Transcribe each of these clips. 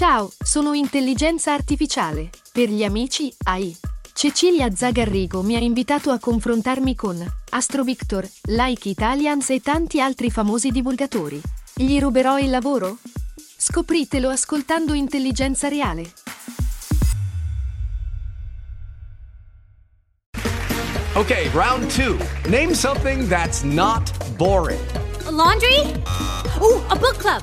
Ciao, sono intelligenza artificiale. Per gli amici, AI. Cecilia Zagarrigo mi ha invitato a confrontarmi con Astro Victor, Like Italians e tanti altri famosi divulgatori. Gli ruberò il lavoro? Scopritelo ascoltando Intelligenza Reale. Okay, round two. Name something that's not boring. A laundry? Ooh, a book club.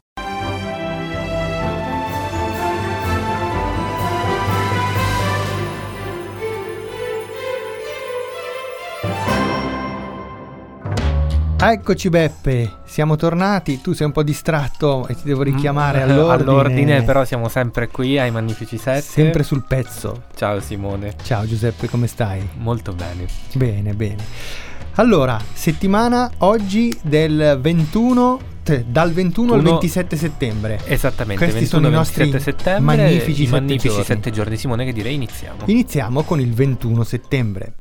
Eccoci Beppe, siamo tornati, tu sei un po' distratto e ti devo richiamare all'ordine. All'ordine, però siamo sempre qui ai Magnifici 7. Sempre sul pezzo. Ciao Simone. Ciao Giuseppe, come stai? Molto bene. Bene, bene. Allora, settimana oggi del 21 t- dal 21 al Uno- 27 settembre. Esattamente, Questi 21 sono i nostri 27 settembre. magnifici i sette magnifici giorni. 7 giorni. Simone, che direi iniziamo. Iniziamo con il 21 settembre.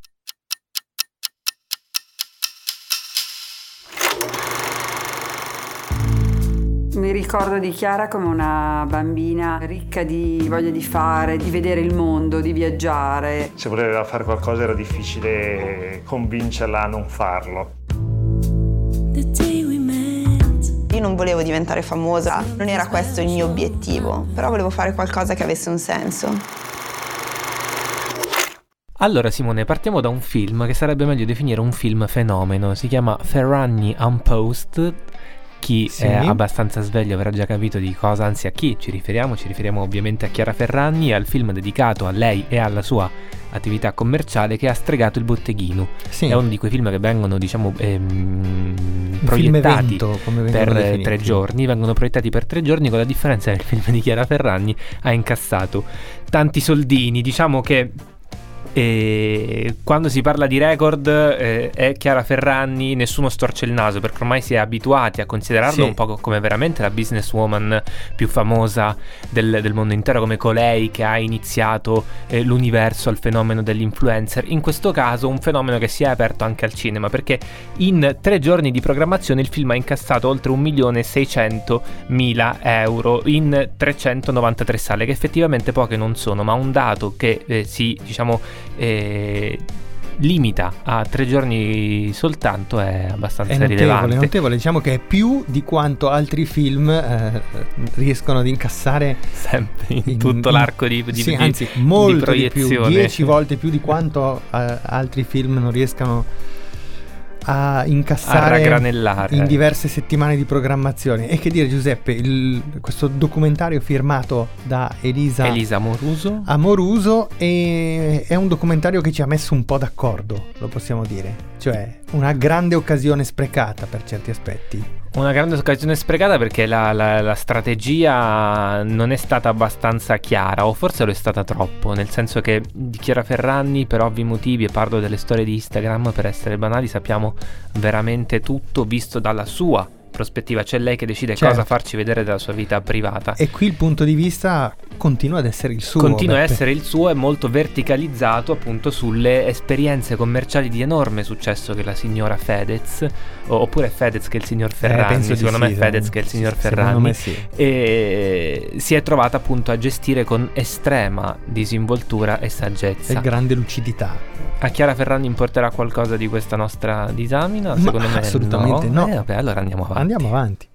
Mi ricordo di Chiara come una bambina ricca di voglia di fare, di vedere il mondo, di viaggiare. Se voleva fare qualcosa era difficile convincerla a non farlo. Io non volevo diventare famosa, non era questo il mio obiettivo, però volevo fare qualcosa che avesse un senso. Allora Simone, partiamo da un film che sarebbe meglio definire un film fenomeno. Si chiama Ferragni Unpost. Chi Sì. è abbastanza sveglio avrà già capito di cosa, anzi a chi ci riferiamo. Ci riferiamo ovviamente a Chiara Ferragni e al film dedicato a lei e alla sua attività commerciale che ha stregato il botteghino. Sì. È uno di quei film che vengono, diciamo, ehm, proiettati evento, per definiti. tre giorni, vengono proiettati per tre giorni con la differenza che il film di Chiara Ferragni ha incassato tanti soldini, diciamo che eh, quando si parla di record eh, è Chiara Ferragni, nessuno storce il naso perché ormai si è abituati a considerarlo Sì. un po' come veramente la businesswoman più famosa del, del mondo intero, come colei che ha iniziato eh, l'universo al fenomeno dell'influencer. In questo caso un fenomeno che si è aperto anche al cinema perché in tre giorni di programmazione il film ha incassato oltre 1.600.000 euro in 393 sale, che effettivamente poche non sono, ma un dato che eh, si diciamo eh, limita a tre giorni soltanto è abbastanza È notevole, rilevante. è notevole, diciamo che è più di quanto altri film eh, riescono ad incassare Sempre in, in- tutto in- l'arco di, di, sì, di- anzi di molto di, più, proiezione. 10 volte più di quanto eh, altri film non riescano a a incassare raggranellare. in diverse settimane di programmazione. E che dire Giuseppe, il- questo documentario firmato da Elisa, Elisa Moruso. Amoruso e è un documentario che ci ha messo un po' d'accordo, lo possiamo dire. Cioè, una grande occasione sprecata per certi aspetti. Una grande occasione sprecata perché la, la- la strategia non è stata abbastanza chiara, o forse lo è stata troppo, nel senso che di Chiara Ferragni, per ovvi motivi, e parlo delle storie di Instagram, per essere banali, sappiamo veramente tutto visto dalla sua prospettiva. C'è lei che decide Certo. cosa farci vedere della sua vita privata. E qui il punto di vista continua ad essere il suo. Continua a Beppe. essere il suo, è molto verticalizzato appunto sulle esperienze commerciali di enorme successo che la signora Fedez, oppure Fedez che è il signor Ferragni, Eh, secondo me sì, Fedez che è il signor me sì. e si è trovata appunto a gestire con estrema disinvoltura e saggezza. E grande lucidità. A Chiara Ferragni importerà qualcosa di questa nostra disamina? Ma Secondo me assolutamente no. Eh, vabbè, allora andiamo avanti. Andiamo avanti.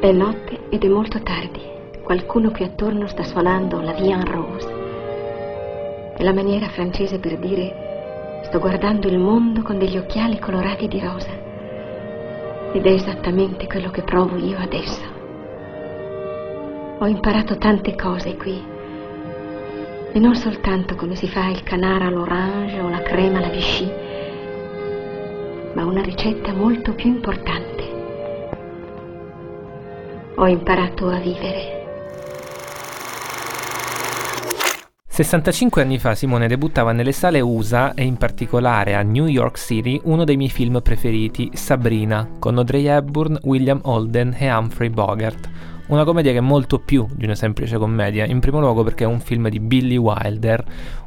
È notte ed è molto tardi. Qualcuno qui attorno sta suonando la Vie en Rose. È la maniera francese per dire sto guardando il mondo con degli occhiali colorati di rosa. Ed è esattamente quello che provo io adesso. Ho imparato tante cose qui. E non soltanto come si fa il canard all'orange o la crema alla Vichy, ma una ricetta molto più importante. Ho imparato a vivere. 65 anni fa Simone debuttava nelle sale USA e in particolare a New York City uno dei miei film preferiti, Sabrina, con Audrey Hepburn, William Holden e Humphrey Bogart. Una commedia che è molto più di una semplice commedia, in primo luogo perché è un film di Billy Wilder,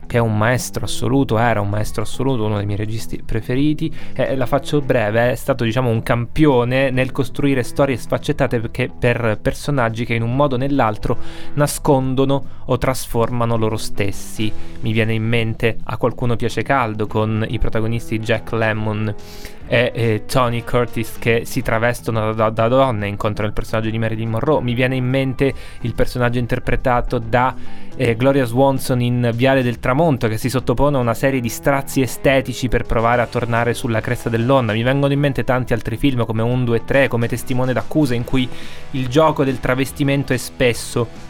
che è un maestro assoluto, era un maestro assoluto, uno dei miei registi preferiti, e la faccio breve, è stato diciamo un campione nel costruire storie sfaccettate perché per personaggi che in un modo o nell'altro nascondono o trasformano loro stessi. Mi viene in mente A qualcuno piace caldo con i protagonisti Jack Lemmon e, e Tony Curtis che si travestono da, da donne incontrano il personaggio di Marilyn Monroe. Mi viene in mente il personaggio interpretato da eh, Gloria Swanson in Viale del Tramonto che si sottopone a una serie di strazi estetici per provare a tornare sulla cresta dell'onda. Mi vengono in mente tanti altri film come 1, 2, 3, come Testimone d'accusa in cui il gioco del travestimento è spesso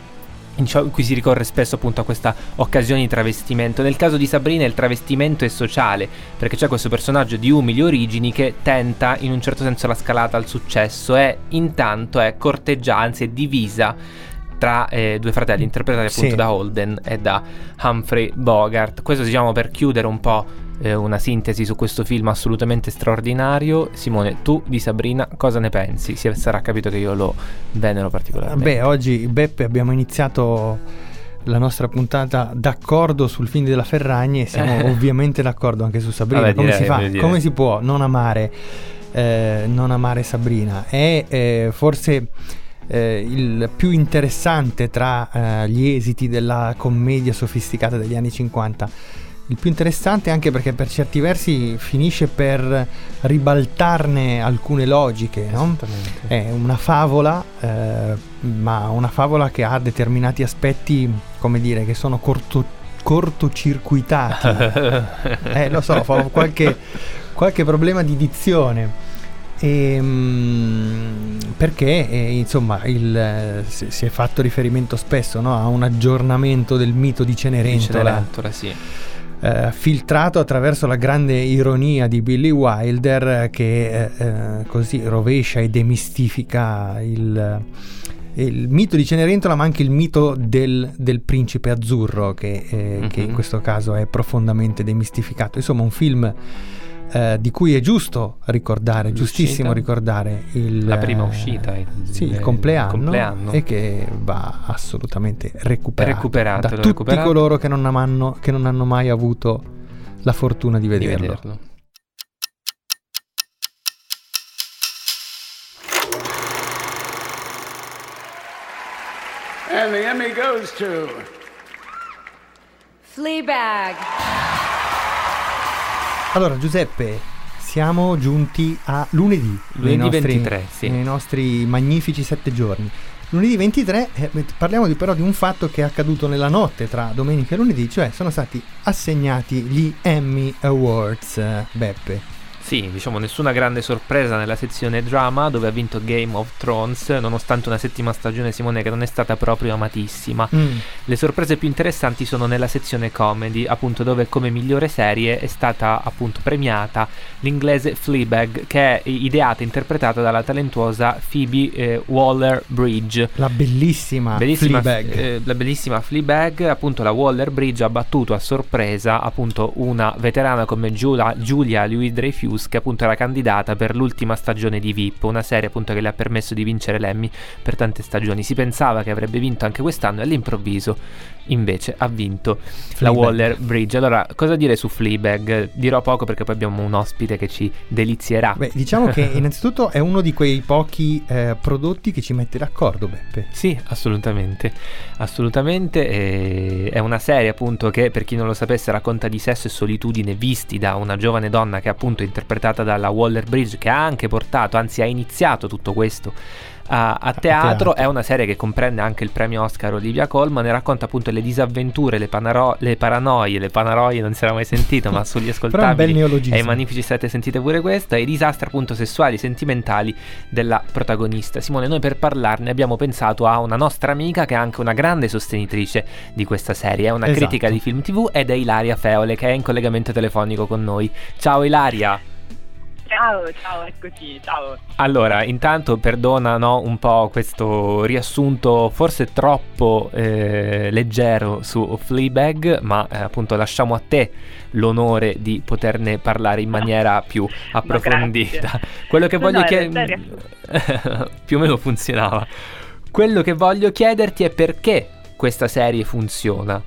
in cui si ricorre spesso appunto a questa occasione di travestimento. Nel caso di Sabrina il travestimento è sociale, perché c'è questo personaggio di umili origini che tenta in un certo senso la scalata al successo e intanto è corteggiata, anzi è divisa tra eh, due fratelli interpretati appunto sì. da Holden e da Humphrey Bogart. Questo diciamo per chiudere un po' eh, una sintesi su questo film assolutamente straordinario. Simone, tu di Sabrina cosa ne pensi? Si sarà capito che io lo venero particolarmente. Beh, oggi Beppe abbiamo iniziato la nostra puntata d'accordo sul film della Ferragni e siamo ovviamente d'accordo anche su Sabrina. Vabbè, come, direi, si fa? come si può non amare, eh, non amare Sabrina? È eh, forse eh, il più interessante tra eh, gli esiti della commedia sofisticata degli anni 50 il più interessante anche perché per certi versi finisce per ribaltarne alcune logiche, no? È una favola, eh, ma una favola che ha determinati aspetti, come dire, che sono corto, cortocircuitati. eh, lo so, ho qualche, qualche problema di dizione. E, ehm, perché eh, insomma il, si, si, è fatto riferimento spesso no, a un aggiornamento del mito di Cenerentola, di Cenerentola sì eh, filtrato attraverso la grande ironia di Billy Wilder che eh, eh, così rovescia e demistifica il, il, mito di Cenerentola ma anche il mito del, del principe azzurro che, mm-hmm. che, in mhm. questo caso è profondamente demistificato. Insomma un film eh, di cui è giusto ricordare, L'uscita. giustissimo ricordare il, la prima uscita, il, sì, il, compleanno, compleanno, e che va assolutamente recuperato, recuperato da tutti recuperato. coloro che non, hanno, che non, hanno, mai avuto la fortuna di vederlo. Di vederlo. And the Emmy goes to Fleabag. Allora, Giuseppe, siamo giunti a lunedì. Lunedì nostri, 23, sì. Nei nostri magnifici sette giorni. Lunedì 23 eh, parliamo di, però di un fatto che è accaduto nella notte tra domenica e lunedì, cioè sono stati assegnati gli Emmy Awards, eh, Beppe. Sì, diciamo nessuna grande sorpresa nella sezione drama dove ha vinto Game of Thrones, nonostante una settima stagione Simone che non è stata proprio amatissima. Mm. Le sorprese più interessanti sono nella sezione comedy, appunto dove come migliore serie è stata appunto premiata l'inglese Fleabag che è ideata e interpretata dalla talentuosa Phoebe eh, Waller-Bridge. La bellissima, bellissima Fleabag. Eh, la bellissima Fleabag, appunto la Waller-Bridge ha battuto a sorpresa appunto una veterana come Giulia, Giulia Louis-Dreyfus News che appunto era candidata per l'ultima stagione di VIP, una serie appunto che le ha permesso di vincere l'Emmy per tante stagioni. Si pensava che avrebbe vinto anche quest'anno e all'improvviso invece ha vinto Fleabag. la Waller Bridge. Allora, cosa dire su Fleabag? Dirò poco perché poi abbiamo un ospite che ci delizierà. Beh, diciamo che innanzitutto è uno di quei pochi eh, prodotti che ci mette d'accordo, Beppe. Sì, assolutamente. Assolutamente. E è una serie appunto che per chi non lo sapesse racconta di sesso e solitudine visti da una giovane donna che appunto interpretata dalla Waller Bridge che ha anche portato, anzi ha iniziato tutto questo a, a, teatro. È una serie che comprende anche il premio Oscar Olivia Colman e racconta appunto le disavventure, le, panaro- le paranoie, le panaroie non si era mai sentito, ma sugli ascoltabili e i magnifici sette sentite pure questo, e i disastri appunto sessuali, sentimentali della protagonista. Simone, noi per parlarne abbiamo pensato a una nostra amica che è anche una grande sostenitrice di questa serie, è una esatto. critica di film tv ed è Ilaria Feole che è in collegamento telefonico con noi. Ciao Ilaria! Ciao, ciao, eccoci, ciao. Allora, intanto perdona no, un po' questo riassunto forse troppo eh, leggero su Fleabag, ma eh, appunto lasciamo a te l'onore di poterne parlare in maniera più approfondita. Quello che voglio no, chiedere... più o meno funzionava. Quello che voglio chiederti è perché questa serie funziona.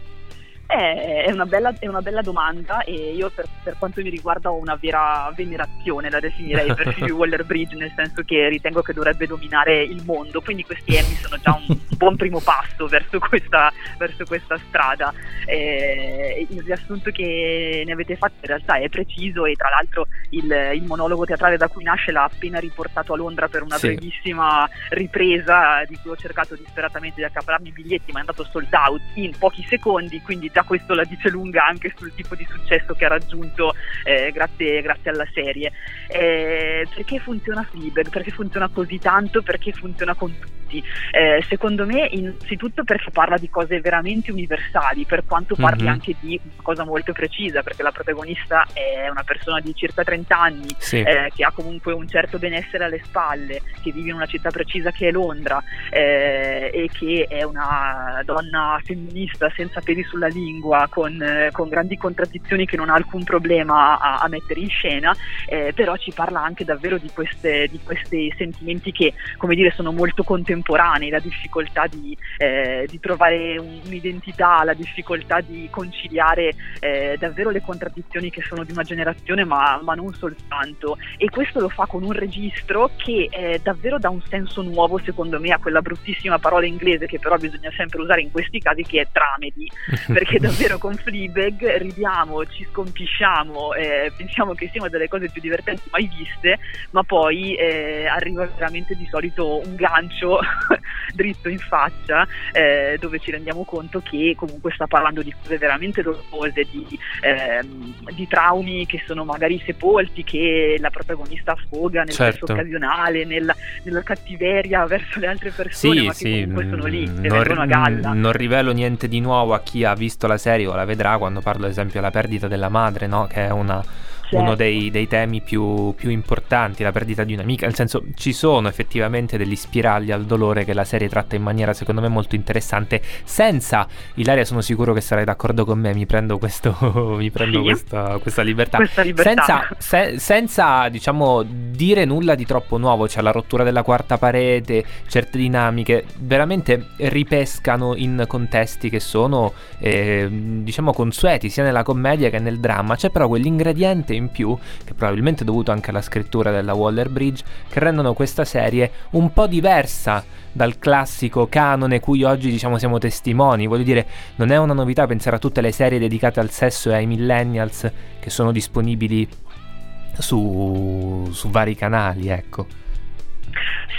È una, bella, è una bella domanda e io per, per, quanto mi riguarda ho una vera venerazione, la definirei, per Phoebe Waller-Bridge, nel senso che ritengo che dovrebbe dominare il mondo, quindi questi Emmy sono già un buon primo passo verso questa, verso questa strada. Eh, il riassunto che ne avete fatto in realtà è preciso e tra l'altro il, il monologo teatrale da cui nasce l'ha appena riportato a Londra per una sì. brevissima ripresa di cui ho cercato disperatamente di accapararmi i biglietti ma è andato sold out in pochi secondi, quindi già questo la dice lunga anche sul tipo di successo che ha raggiunto eh, grazie, grazie, alla serie. Eh, perché funziona Fleabag? Perché funziona così tanto? Perché funziona con tutti? Eh, secondo me innanzitutto perché parla di cose veramente universali, per quanto parli mm-hmm. anche di una cosa molto precisa, perché la protagonista è una persona di circa 30 anni, sì. Eh, che ha comunque un certo benessere alle spalle, che vive in una città precisa che è Londra eh, e che è una donna femminista senza peli sulla lingua lingua con, eh, con, grandi contraddizioni che non ha alcun problema a, a mettere in scena, eh, però ci parla anche davvero di, queste, di, questi sentimenti che, come dire, sono molto contemporanei, la difficoltà di, eh, di trovare un'identità, la difficoltà di conciliare eh, davvero le contraddizioni che sono di una generazione, ma, ma, non soltanto. E questo lo fa con un registro che eh, davvero dà un senso nuovo, secondo me, a quella bruttissima parola inglese che però bisogna sempre usare in questi casi, che è tramedi, perché davvero con Fleabag ridiamo, ci scompisciamo, eh, pensiamo che siano delle cose più divertenti mai viste, ma poi eh, arriva veramente di solito un gancio dritto in faccia eh, dove ci rendiamo conto che comunque sta parlando di cose veramente dolorose, di, ehm, di, traumi che sono magari sepolti, che la protagonista affoga nel certo. occasionale, nella, nella, cattiveria verso le altre persone, sì, ma sì, comunque sono lì e non, a galla. Non rivelo niente di nuovo a chi ha visto la serie o la vedrà quando parlo ad esempio della perdita della madre, no? che è una certo. uno dei, dei temi più, più, importanti, la perdita di un'amica. Nel senso, ci sono effettivamente degli spiragli al dolore che la serie tratta in maniera, secondo me, molto interessante. Senza, Ilaria, sono sicuro che sarai d'accordo con me. Mi prendo, questo, mi prendo sì. questa, questa, libertà. questa, libertà. Senza, se, senza, diciamo, dire nulla di troppo nuovo. C'è la rottura della quarta parete, certe dinamiche, veramente ripescano in contesti che sono, eh, diciamo, consueti sia nella commedia che nel dramma. C'è però quell'ingrediente in più, che probabilmente è dovuto anche alla scrittura della Waller Bridge, che rendono questa serie un po' diversa dal classico canone cui oggi diciamo siamo testimoni. Voglio dire, non è una novità pensare a tutte le serie dedicate al sesso e ai millennials che sono disponibili su, su vari canali, ecco.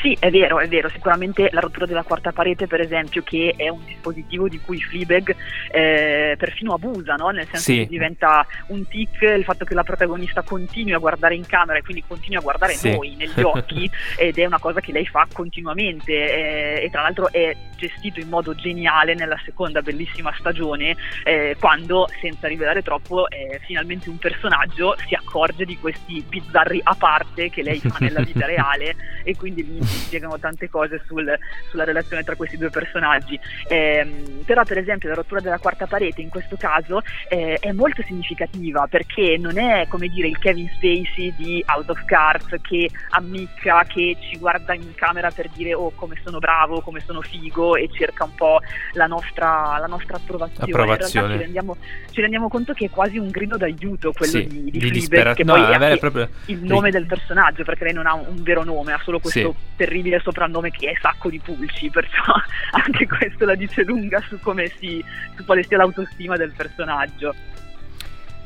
Sì, è vero, è vero, sicuramente la rottura della quarta parete, per esempio, che è un dispositivo di cui Fleabag eh, perfino abusa, no? nel senso sì. che diventa un tic il fatto che la protagonista continui a guardare in camera e quindi continui a guardare sì. noi negli occhi ed è una cosa che lei fa continuamente eh, e tra l'altro è gestito in modo geniale nella seconda bellissima stagione eh, quando, senza rivelare troppo, eh, finalmente un personaggio si accorge di questi bizzarri a parte che lei fa nella vita reale e quindi gli spiegano tante cose sul, sulla relazione tra questi due personaggi. Eh, però per esempio la rottura della quarta parete in questo caso eh, è molto significativa perché non è come dire il Kevin Spacey di House of Cards che ammicca, che ci guarda in camera per dire oh come sono bravo, come sono figo e cerca un po' la nostra, la nostra approvazione. approvazione. Ci rendiamo, ci rendiamo, conto che è quasi un grido d'aiuto quello sì, di, di, di Fleabag, che no, poi è proprio... il nome del personaggio perché lei non ha un, un vero nome, ha solo questo sì. terribile soprannome che è Sacco di Pulci, perciò anche questo la dice lunga su come si, su quale sia l'autostima del personaggio.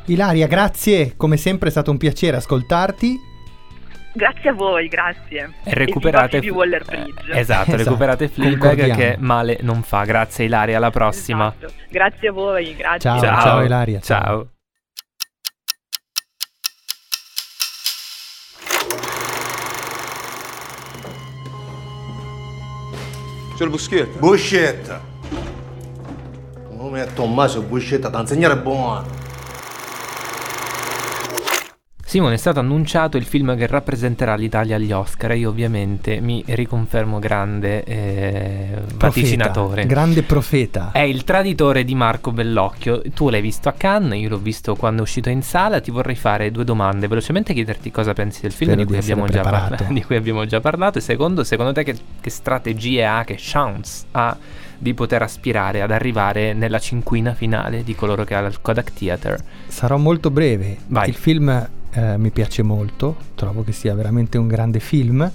Ilaria, grazie, come sempre è stato un piacere ascoltarti. Grazie a voi, grazie. E recuperate e Waller Bridge. Eh, esatto, esatto, recuperate Fleabag che male non fa. Grazie Ilaria, alla prossima. Esatto. Grazie a voi, grazie. Ciao, ciao, ciao Ilaria. ciao. ciao. Signor Buschetta. Buscetta. Come è Tommaso Buscetta, da insegnare buono. Simone, è stato annunciato il film che rappresenterà l'Italia agli Oscar e io ovviamente mi riconfermo grande eh, vaticinatore. Grande profeta. È il traditore di Marco Bellocchio. Tu l'hai visto a Cannes, io l'ho visto quando è uscito in sala. Ti vorrei fare due domande. Velocemente chiederti cosa pensi del film di cui, parla- di cui, abbiamo già parlato. E secondo, secondo te che, che strategie ha, che chance ha di poter aspirare ad arrivare nella cinquina finale di coloro che ha il Kodak Theater? Sarò molto breve. Vai. Il film eh, mi piace molto, trovo che sia veramente un grande film.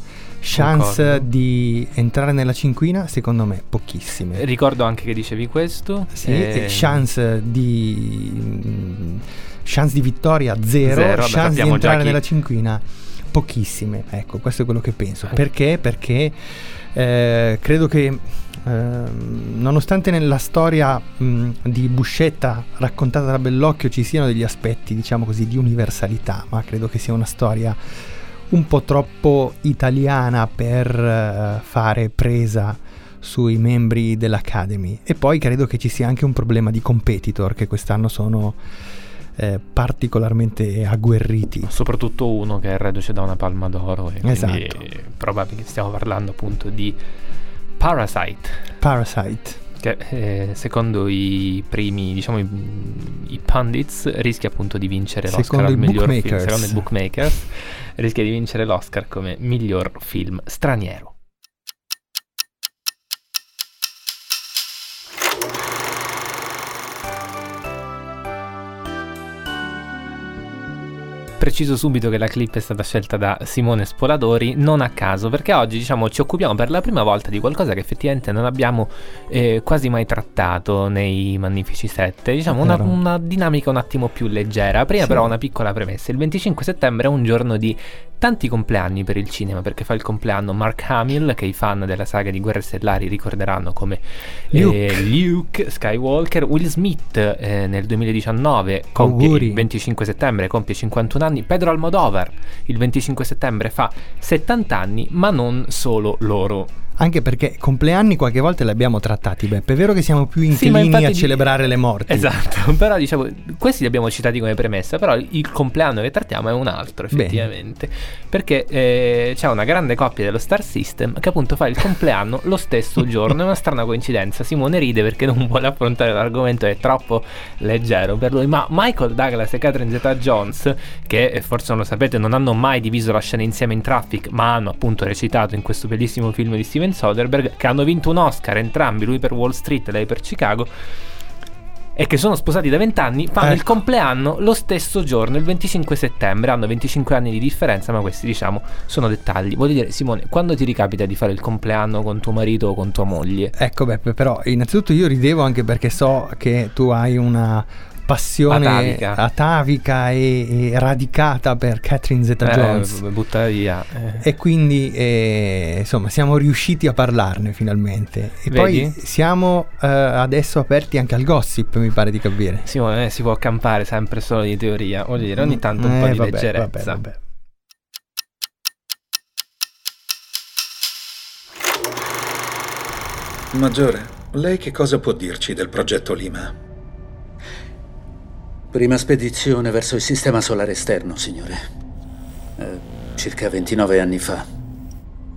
Chance Concordo. di entrare nella cinquina, secondo me, pochissime. Ricordo anche che dicevi questo. Sì, e... chance di. Mm, chance di vittoria zero, zero chance di entrare nella cinquina pochissime. Ecco, questo è quello che penso. Perché? Perché eh, credo che Ehm, nonostante nella storia mh, di Buscetta raccontata da Bellocchio ci siano degli aspetti, diciamo così, di universalità, ma credo che sia una storia un po' troppo italiana per uh, fare presa sui membri dell'Academy. E poi credo che ci sia anche un problema di competitor che quest'anno sono eh, particolarmente agguerriti. Soprattutto uno che è reduce da una palma d'oro. E esatto. Probabile che stiamo parlando appunto di Parasite. Parasite. Che eh, secondo i primi, diciamo, i, i, pundits rischia appunto di vincere l'Oscar al miglior film. Secondo i bookmakers rischia di vincere l'Oscar come miglior film straniero. Preciso subito che la clip è stata scelta da Simone Spoladori non a caso, perché oggi diciamo ci occupiamo per la prima volta di qualcosa che effettivamente non abbiamo eh, quasi mai trattato nei Magnifici 7, diciamo una, una, dinamica un attimo più leggera. Prima sì. però una piccola premessa, il 25 settembre è un giorno di tanti compleanni per il cinema, perché fa il compleanno Mark Hamill, che i fan della saga di Guerre Stellari ricorderanno come Luke, eh, Luke Skywalker, Will Smith eh, nel 2019 compie Auguri. il 25 settembre compie 51 anni, Pedro Almodovar il 25 settembre fa 70 anni, ma non solo loro. Anche perché compleanni qualche volta li abbiamo trattati, Beppe. È vero che siamo più inclini sì, a celebrare le morti. Esatto, però diciamo, questi li abbiamo citati come premessa, però il compleanno che trattiamo è un altro, effettivamente. Bene. Perché eh, c'è una grande coppia dello Star System che appunto fa il compleanno lo stesso giorno. È una strana coincidenza. Simone ride perché non vuole affrontare l'argomento, è troppo leggero per lui. Ma Michael Douglas e Catherine Zeta Jones, che eh, forse non lo sapete, non hanno mai diviso la scena insieme in Traffic, ma hanno appunto recitato in questo bellissimo film di Steven Steven Soderbergh, che hanno vinto un Oscar entrambi, lui per Wall Street e lei per Chicago, e che sono sposati da 20 anni, fanno ecco. il compleanno lo stesso giorno, il 25 settembre, hanno 25 anni di differenza, ma questi diciamo sono dettagli. Voglio dire, Simone, quando ti ricapita di fare il compleanno con tuo marito o con tua moglie? Ecco Beppe, però innanzitutto io ridevo anche perché so che tu hai una passione atavica, atavica e, e, radicata per Catherine Zeta-Jones. Eh, buttata via. Eh. E quindi eh, insomma siamo riusciti a parlarne finalmente. E Vedi? poi siamo eh, adesso aperti anche al gossip, mi pare di capire. Sì, eh, si può accampare sempre solo di teoria, voglio dire, ogni tanto un po' di vabbè, leggerezza. Vabbè, vabbè. Maggiore, lei che cosa può dirci del progetto Lima? Prima spedizione verso il sistema solare esterno, signore. Eh, circa 29 anni fa.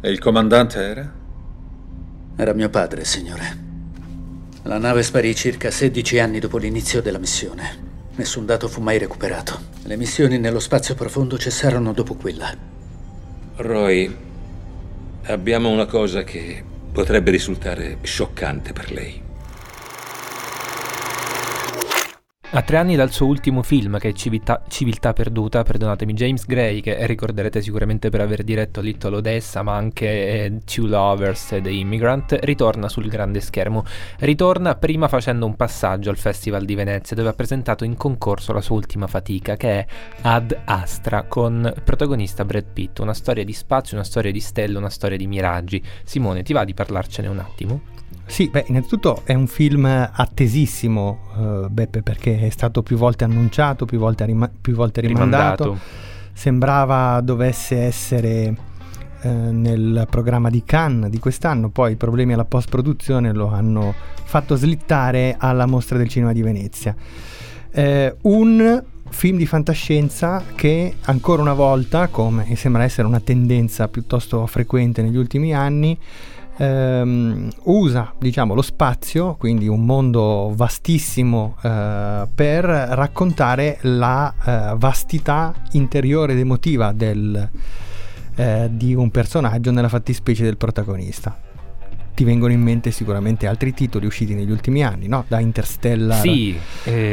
E il comandante era? Era mio padre, signore. La nave sparì circa 16 anni dopo l'inizio della missione. Nessun dato fu mai recuperato. Le missioni nello spazio profondo cessarono dopo quella. Roy, abbiamo una cosa che potrebbe risultare scioccante per lei. A tre anni dal suo ultimo film, che è Civiltà, Civiltà, Perduta, perdonatemi, James Gray, che ricorderete sicuramente per aver diretto Little Odessa, ma anche eh, Two Lovers e The Immigrant, ritorna sul grande schermo. Ritorna prima facendo un passaggio al Festival di Venezia, dove ha presentato in concorso la sua ultima fatica, che è Ad Astra, con protagonista Brad Pitt. Una storia di spazio, una storia di stelle, una storia di miraggi. Simone, ti va di parlarcene un attimo? Sì, beh, innanzitutto è un film attesissimo, uh, Beppe, perché è stato più volte annunciato, più volte, rima- più volte rimandato. rimandato. Sembrava dovesse essere uh, nel programma di Cannes di quest'anno, poi i problemi alla post-produzione lo hanno fatto slittare alla mostra del cinema di Venezia. Uh, un film di fantascienza che ancora una volta, come sembra essere una tendenza piuttosto frequente negli ultimi anni, ehm, usa diciamo, lo spazio, quindi un mondo vastissimo, eh, per raccontare la eh, vastità interiore ed emotiva del, eh, di un personaggio nella fattispecie del protagonista ti vengono in mente sicuramente altri titoli usciti negli ultimi anni, no? da Interstellar sì,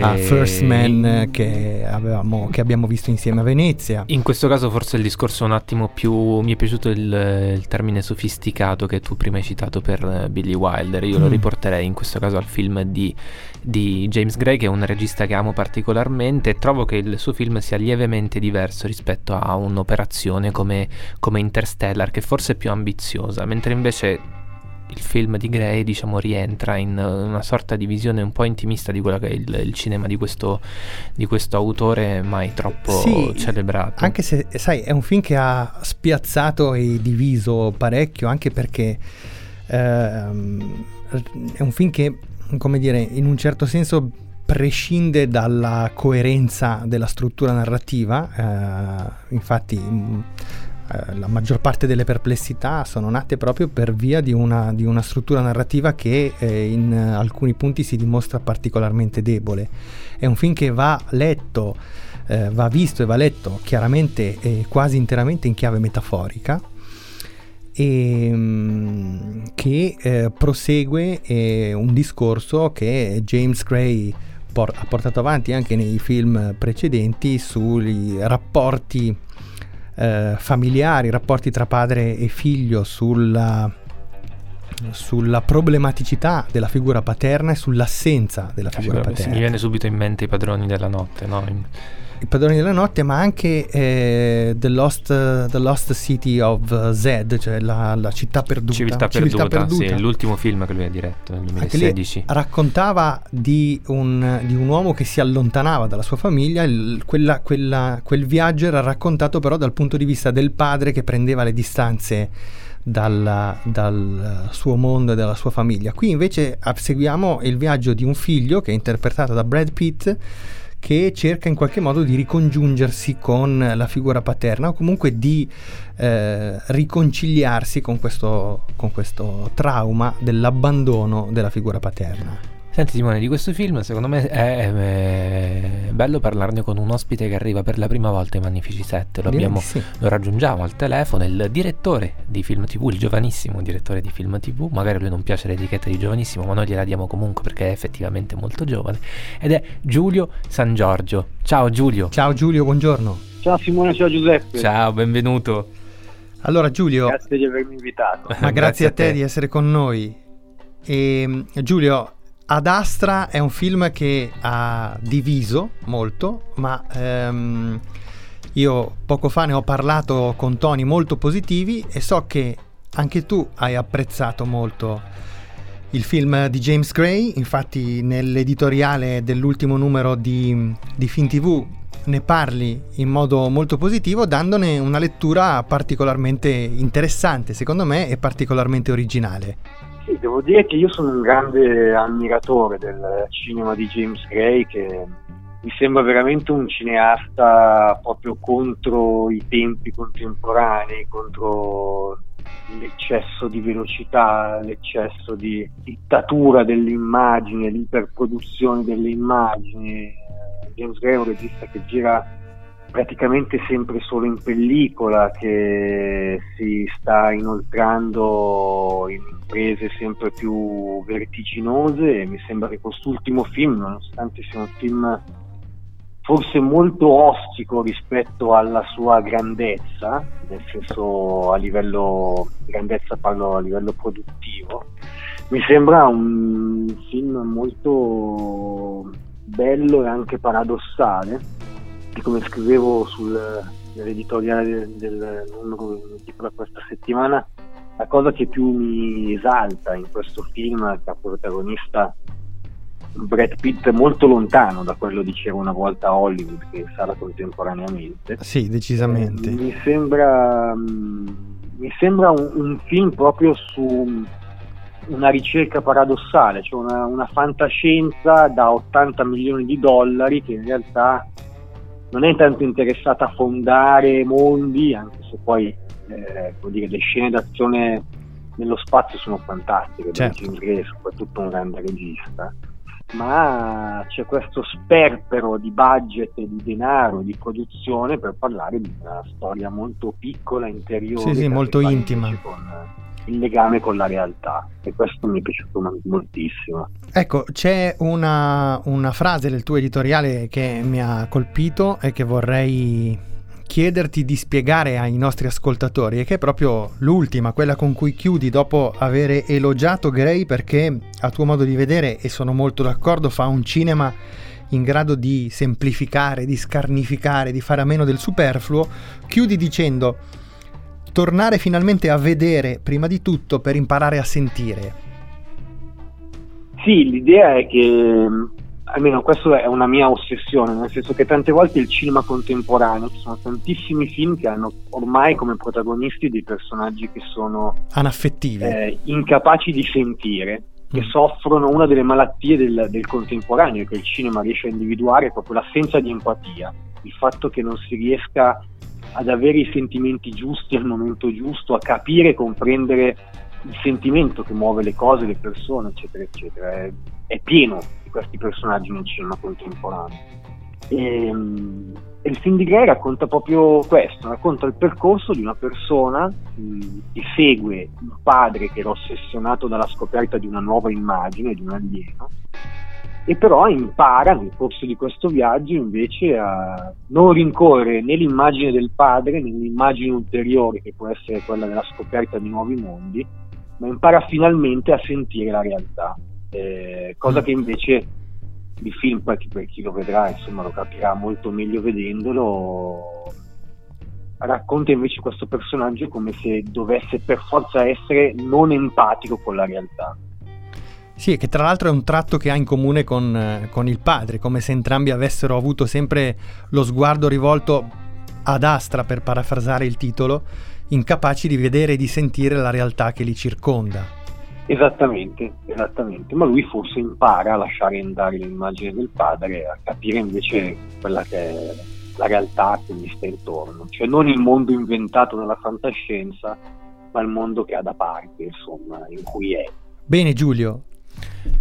a First Man che, avevamo, che, abbiamo visto insieme a Venezia. In questo caso forse il discorso è un attimo più... mi è piaciuto il, il termine sofisticato che tu prima hai citato per Billy Wilder, io mm. lo riporterei in questo caso al film di, di James Gray che è un regista che amo particolarmente e trovo che il suo film sia lievemente diverso rispetto a un'operazione come, come Interstellar che forse è più ambiziosa, mentre invece il film di Gray diciamo rientra in una sorta di visione un po' intimista di quello che è il, il cinema di questo, di questo, autore mai troppo sì, celebrato. anche se sai è un film che ha spiazzato e diviso parecchio anche perché ehm, è un film che come dire in un certo senso prescinde dalla coerenza della struttura narrativa eh, infatti eh, la maggior parte delle perplessità sono nate proprio per via di una, di una struttura narrativa che eh, in alcuni punti si dimostra particolarmente debole. È un film che va letto, eh, va visto e va letto chiaramente e quasi interamente in chiave metaforica e mm, che eh, prosegue eh, un discorso che James Gray ha portato avanti anche nei film precedenti sui rapporti eh, familiari, rapporti tra padre e figlio, sulla, sulla, problematicità della figura paterna e sull'assenza della figura paterna. Mi viene subito in mente i padroni della notte, no? I padroni della notte, ma anche eh, The, Lost, The, Lost, City of Z, cioè la, la città perduta. Civiltà, Civiltà perduta, perduta. Sì, l'ultimo film che lui ha diretto nel 2016. raccontava di un, di un, uomo che si allontanava dalla sua famiglia, il, quella, quella, quel viaggio era raccontato però dal punto di vista del padre che prendeva le distanze dal, dal, suo mondo e dalla sua famiglia. Qui invece seguiamo il viaggio di un figlio che è interpretato da Brad Pitt che cerca in qualche modo di ricongiungersi con la figura paterna o comunque di eh, riconciliarsi con questo, con questo trauma dell'abbandono della figura paterna. Senti Simone, di questo film secondo me è, è, bello parlarne con un ospite che arriva per la prima volta ai Magnifici 7, lo, abbiamo, sì. lo raggiungiamo al telefono, il direttore di Film TV, il giovanissimo direttore di Film TV, magari a lui non piace l'etichetta di giovanissimo, ma noi gliela diamo comunque perché è effettivamente molto giovane, ed è Giulio San Giorgio. Ciao Giulio. Ciao Giulio, buongiorno. Ciao Simone, ciao Giuseppe. Ciao, benvenuto. Allora Giulio... Grazie di avermi invitato. Ma grazie, grazie a, te. a te di essere con noi. E Giulio, ad Astra è un film che ha diviso molto, ma ehm, io poco fa ne ho parlato con toni molto positivi e so che anche tu hai apprezzato molto il film di James Gray, infatti nell'editoriale dell'ultimo numero di, di Fin TV ne parli in modo molto positivo dandone una lettura particolarmente interessante secondo me e particolarmente originale. Sì, devo dire che io sono un grande ammiratore del cinema di James Gray che mi sembra veramente un cineasta proprio contro i tempi contemporanei, contro l'eccesso di velocità, l'eccesso di dittatura dell'immagine, l'iperproduzione delle immagini. James Gray è un regista che gira praticamente sempre solo in pellicola, che si sta inoltrando in imprese sempre più vertiginose. E mi sembra che quest'ultimo film, nonostante sia un film forse molto ostico rispetto alla sua grandezza, nel senso a livello grandezza parlo a livello produttivo, mi sembra un film molto bello e anche paradossale e come scrivevo sul, nell'editoriale del, numero di questa settimana, la cosa che più mi esalta in questo film è che ha protagonista Brad Pitt molto lontano da quello diceva una volta a Hollywood che sarà contemporaneamente. Sì, decisamente. Eh, mi sembra, mm, mi sembra un, un, film proprio su una ricerca paradossale, cioè una, una fantascienza da 80 milioni di dollari che in realtà non è tanto interessata a fondare mondi, anche se poi eh, dire, le scene d'azione nello spazio sono fantastiche, certo. Gray soprattutto un grande regista, ma c'è questo sperpero di budget di denaro di produzione per parlare di una storia molto piccola, interiore, sì, sì, molto intima. Con, il legame con la realtà e questo mi è piaciuto moltissimo. Ecco, c'è una, una frase del tuo editoriale che mi ha colpito e che vorrei chiederti di spiegare ai nostri ascoltatori e che è proprio l'ultima, quella con cui chiudi dopo aver elogiato Gray perché a tuo modo di vedere, e sono molto d'accordo, fa un cinema in grado di semplificare, di scarnificare, di fare a meno del superfluo, chiudi dicendo tornare finalmente a vedere prima di tutto per imparare a sentire. Sì, l'idea è che, almeno questa è una mia ossessione, nel senso che tante volte il cinema contemporaneo, ci sono tantissimi film che hanno ormai come protagonisti dei personaggi che sono anaffettivi, eh, incapaci di sentire, che mm. soffrono una delle malattie del, del contemporaneo che il cinema riesce a individuare, è proprio l'assenza di empatia, il fatto che non si riesca ad avere i sentimenti giusti al momento giusto, a capire e comprendere il sentimento che muove le cose, le persone, eccetera, eccetera. È, è pieno di questi personaggi nel cinema contemporaneo. E, e il film di Gray racconta proprio questo, racconta il percorso di una persona mh, che segue un padre che era ossessionato dalla scoperta di una nuova immagine, di un alieno, e però impara nel corso di questo viaggio invece a non rincorrere né l'immagine del padre né un'immagine ulteriore che può essere quella della scoperta di nuovi mondi, ma impara finalmente a sentire la realtà, eh, cosa che invece il film, per chi lo vedrà, insomma lo capirà molto meglio vedendolo, racconta invece questo personaggio come se dovesse per forza essere non empatico con la realtà. Sì, che tra l'altro è un tratto che ha in comune con, eh, con, il padre, come se entrambi avessero avuto sempre lo sguardo rivolto ad astra, per parafrasare il titolo, incapaci di vedere e di sentire la realtà che li circonda. Esattamente, esattamente, ma lui forse impara a lasciare andare l'immagine del padre, a capire invece quella che è la realtà che gli sta intorno, cioè non il mondo inventato dalla fantascienza, ma il mondo che ha da parte, insomma, in cui è. Bene Giulio,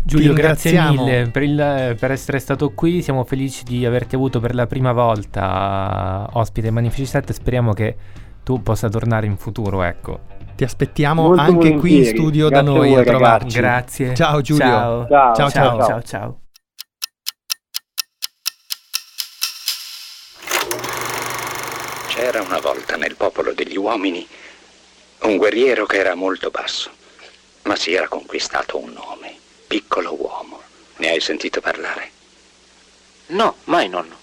Giulio, grazie mille per, il, per, essere stato qui. Siamo felici di averti avuto per la prima volta ospite Magnifici 7. Speriamo che tu possa tornare in futuro. Ecco. Ti aspettiamo Molto anche volentieri. qui in studio grazie da noi a, a trovarci. Grazie. Ciao Giulio. Ciao. Ciao ciao. ciao. ciao. ciao. C'era una volta nel popolo degli uomini un guerriero che era molto basso ma si era conquistato un nome, piccolo uomo. Ne hai sentito parlare? No, mai nonno.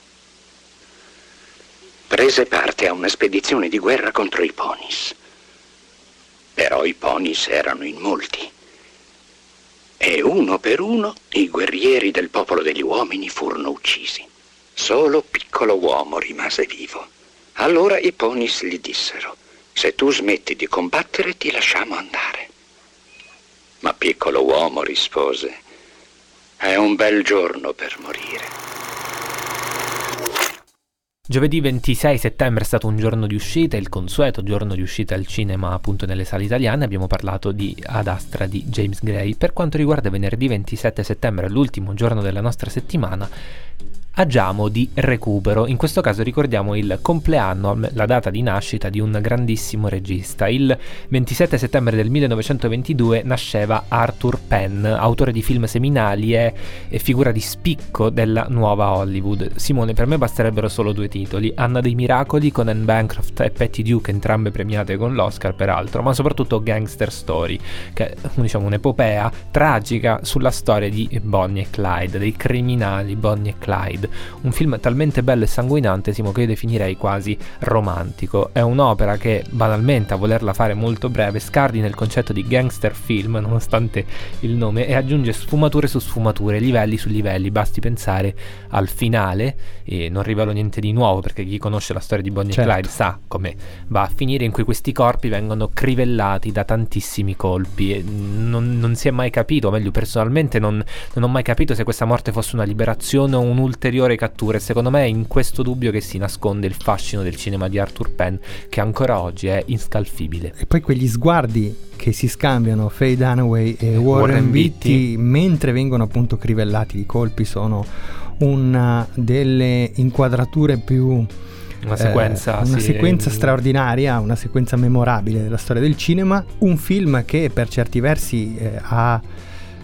Prese parte a una spedizione di guerra contro i ponis. Però i ponis erano in molti. E uno per uno i guerrieri del popolo degli uomini furono uccisi. Solo piccolo uomo rimase vivo. Allora i ponis gli dissero, se tu smetti di combattere ti lasciamo andare. Ma piccolo uomo rispose, è un bel giorno per morire. Giovedì 26 settembre è stato un giorno di uscita, il consueto giorno di uscita al cinema appunto nelle sale italiane, abbiamo parlato di Ad Astra di James Gray. Per quanto riguarda venerdì 27 settembre, l'ultimo giorno della nostra settimana, agiamo di recupero. In questo caso ricordiamo il compleanno, la data di nascita di un grandissimo regista. Il 27 settembre del 1922 nasceva Arthur Penn, autore di film seminali e, figura di spicco della nuova Hollywood. Simone, per me basterebbero solo due titoli: Anna dei Miracoli con Anne Bancroft e Patty Duke, entrambe premiate con l'Oscar peraltro, ma soprattutto Gangster Story, che è diciamo, un'epopea tragica sulla storia di Bonnie e Clyde, dei criminali Bonnie e Clyde. Un film talmente bello e sanguinante, Simo, che io definirei quasi romantico. È un'opera che, banalmente, a volerla fare molto breve, scardina il concetto di gangster film, nonostante il nome, e aggiunge sfumature su sfumature, livelli su livelli. Basti pensare al finale, e non rivelo niente di nuovo perché chi conosce la storia di Bonnie certo. e Clyde sa come va a finire, in cui questi corpi vengono crivellati da tantissimi colpi. E non, non si è mai capito, o meglio, personalmente non, non ho mai capito se questa morte fosse una liberazione o un'ulteriore cattura. E secondo me è in questo dubbio che si nasconde il fascino del cinema di Arthur Penn, che ancora oggi è inscalfibile. E poi quegli sguardi che si scambiano Faye Dunaway e Warren, Warren Beatty mentre vengono appunto crivellati i colpi sono una delle inquadrature più una sequenza, eh, una sì, sequenza straordinaria, una sequenza memorabile della storia del cinema, un film che per certi versi eh, ha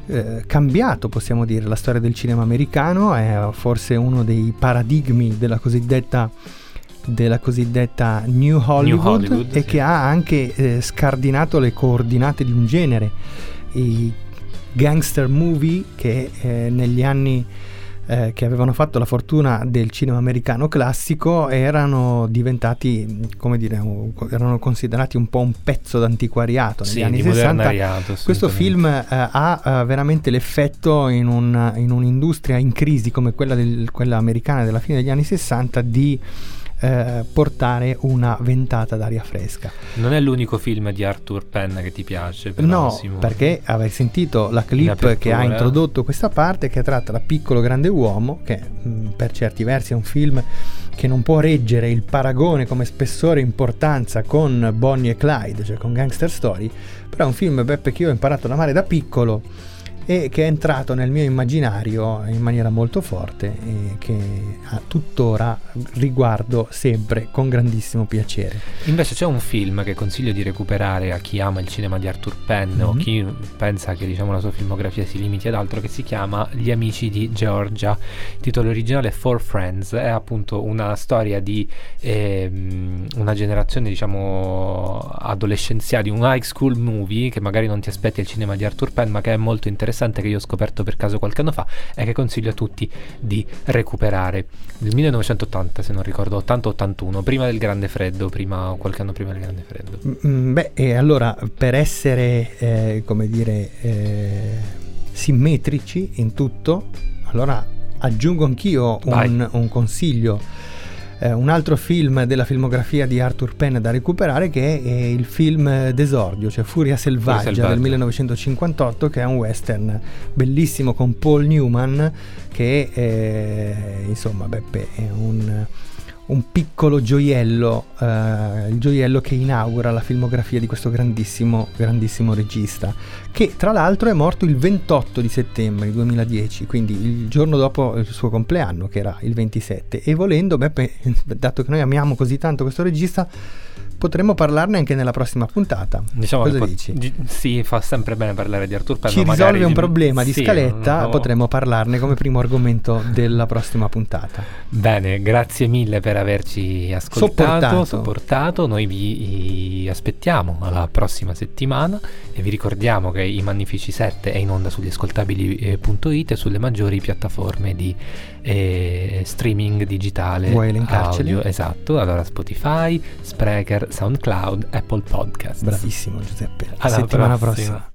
eh, cambiato, possiamo dire, la storia del cinema americano, è forse uno dei paradigmi della cosiddetta della cosiddetta New Hollywood, New Hollywood e sì. che ha anche eh, scardinato le coordinate di un genere. I gangster movie che eh, negli anni eh, che avevano fatto la fortuna del cinema americano classico erano diventati, come dire, erano considerati un po' un pezzo d'antiquariato negli sì, anni 60. Questo film eh, ha eh, veramente l'effetto in, un, in, un'industria in crisi come quella, del, quella americana della fine degli anni 60 di eh, portare una ventata d'aria fresca. Non è l'unico film di Arthur Penn che ti piace? Però, no, Simone. perché avrei sentito la clip che ha introdotto questa parte che tratta da Piccolo Grande Uomo, che mh, mm, per certi versi è un film che non può reggere il paragone come spessore e importanza con Bonnie e Clyde, cioè con Gangster Story, però è un film Beppe che io ho imparato ad amare da piccolo e che è entrato nel mio immaginario in maniera molto forte e che a tuttora riguardo sempre con grandissimo piacere. Invece c'è un film che consiglio di recuperare a chi ama il cinema di Arthur Penn mm-hmm. o mhm. chi pensa che diciamo, la sua filmografia si limiti ad altro che si chiama Gli amici di Georgia. Il titolo originale è Four Friends, è appunto una storia di eh, una generazione diciamo adolescenziale, di un high school movie che magari non ti aspetti al cinema di Arthur Penn ma che è molto interessante interessante che io ho scoperto per caso qualche anno fa e che consiglio a tutti di recuperare. Del 1980, se non ricordo, 80-81, prima del Grande Freddo, prima, qualche anno prima del Grande Freddo. Mm, beh, e allora per essere, eh, come dire, eh, simmetrici in tutto, allora aggiungo anch'io un, un consiglio eh, un altro film della filmografia di Arthur Penn da recuperare che è il film Desordio, cioè Furia Selvaggia, Furia Selvaggia. del 1958 che è un western bellissimo con Paul Newman che eh, insomma Beppe è un un piccolo gioiello, eh, il gioiello che inaugura la filmografia di questo grandissimo, grandissimo regista, che tra l'altro è morto il 28 di settembre 2010, quindi il giorno dopo il suo compleanno, che era il 27. E volendo, Beppe, dato che noi amiamo così tanto questo regista, potremmo parlarne anche nella prossima puntata. Diciamo Cosa po- dici? G- sì, fa sempre bene parlare di Arthur Penn. Ci risolve un problema di sì, scaletta, no. potremmo parlarne come primo argomento della prossima puntata. Bene, grazie mille per averci ascoltato, sopportato. sopportato. Noi vi aspettiamo alla prossima settimana e vi ricordiamo che i Magnifici 7 è in onda sugli ascoltabili.it e sulle maggiori piattaforme di eh, streaming digitale Vuoi audio. Esatto, allora Spotify, Spreaker, SoundCloud, Apple Podcast. Bravissimo Giuseppe. Alla settimana prossima. prossima.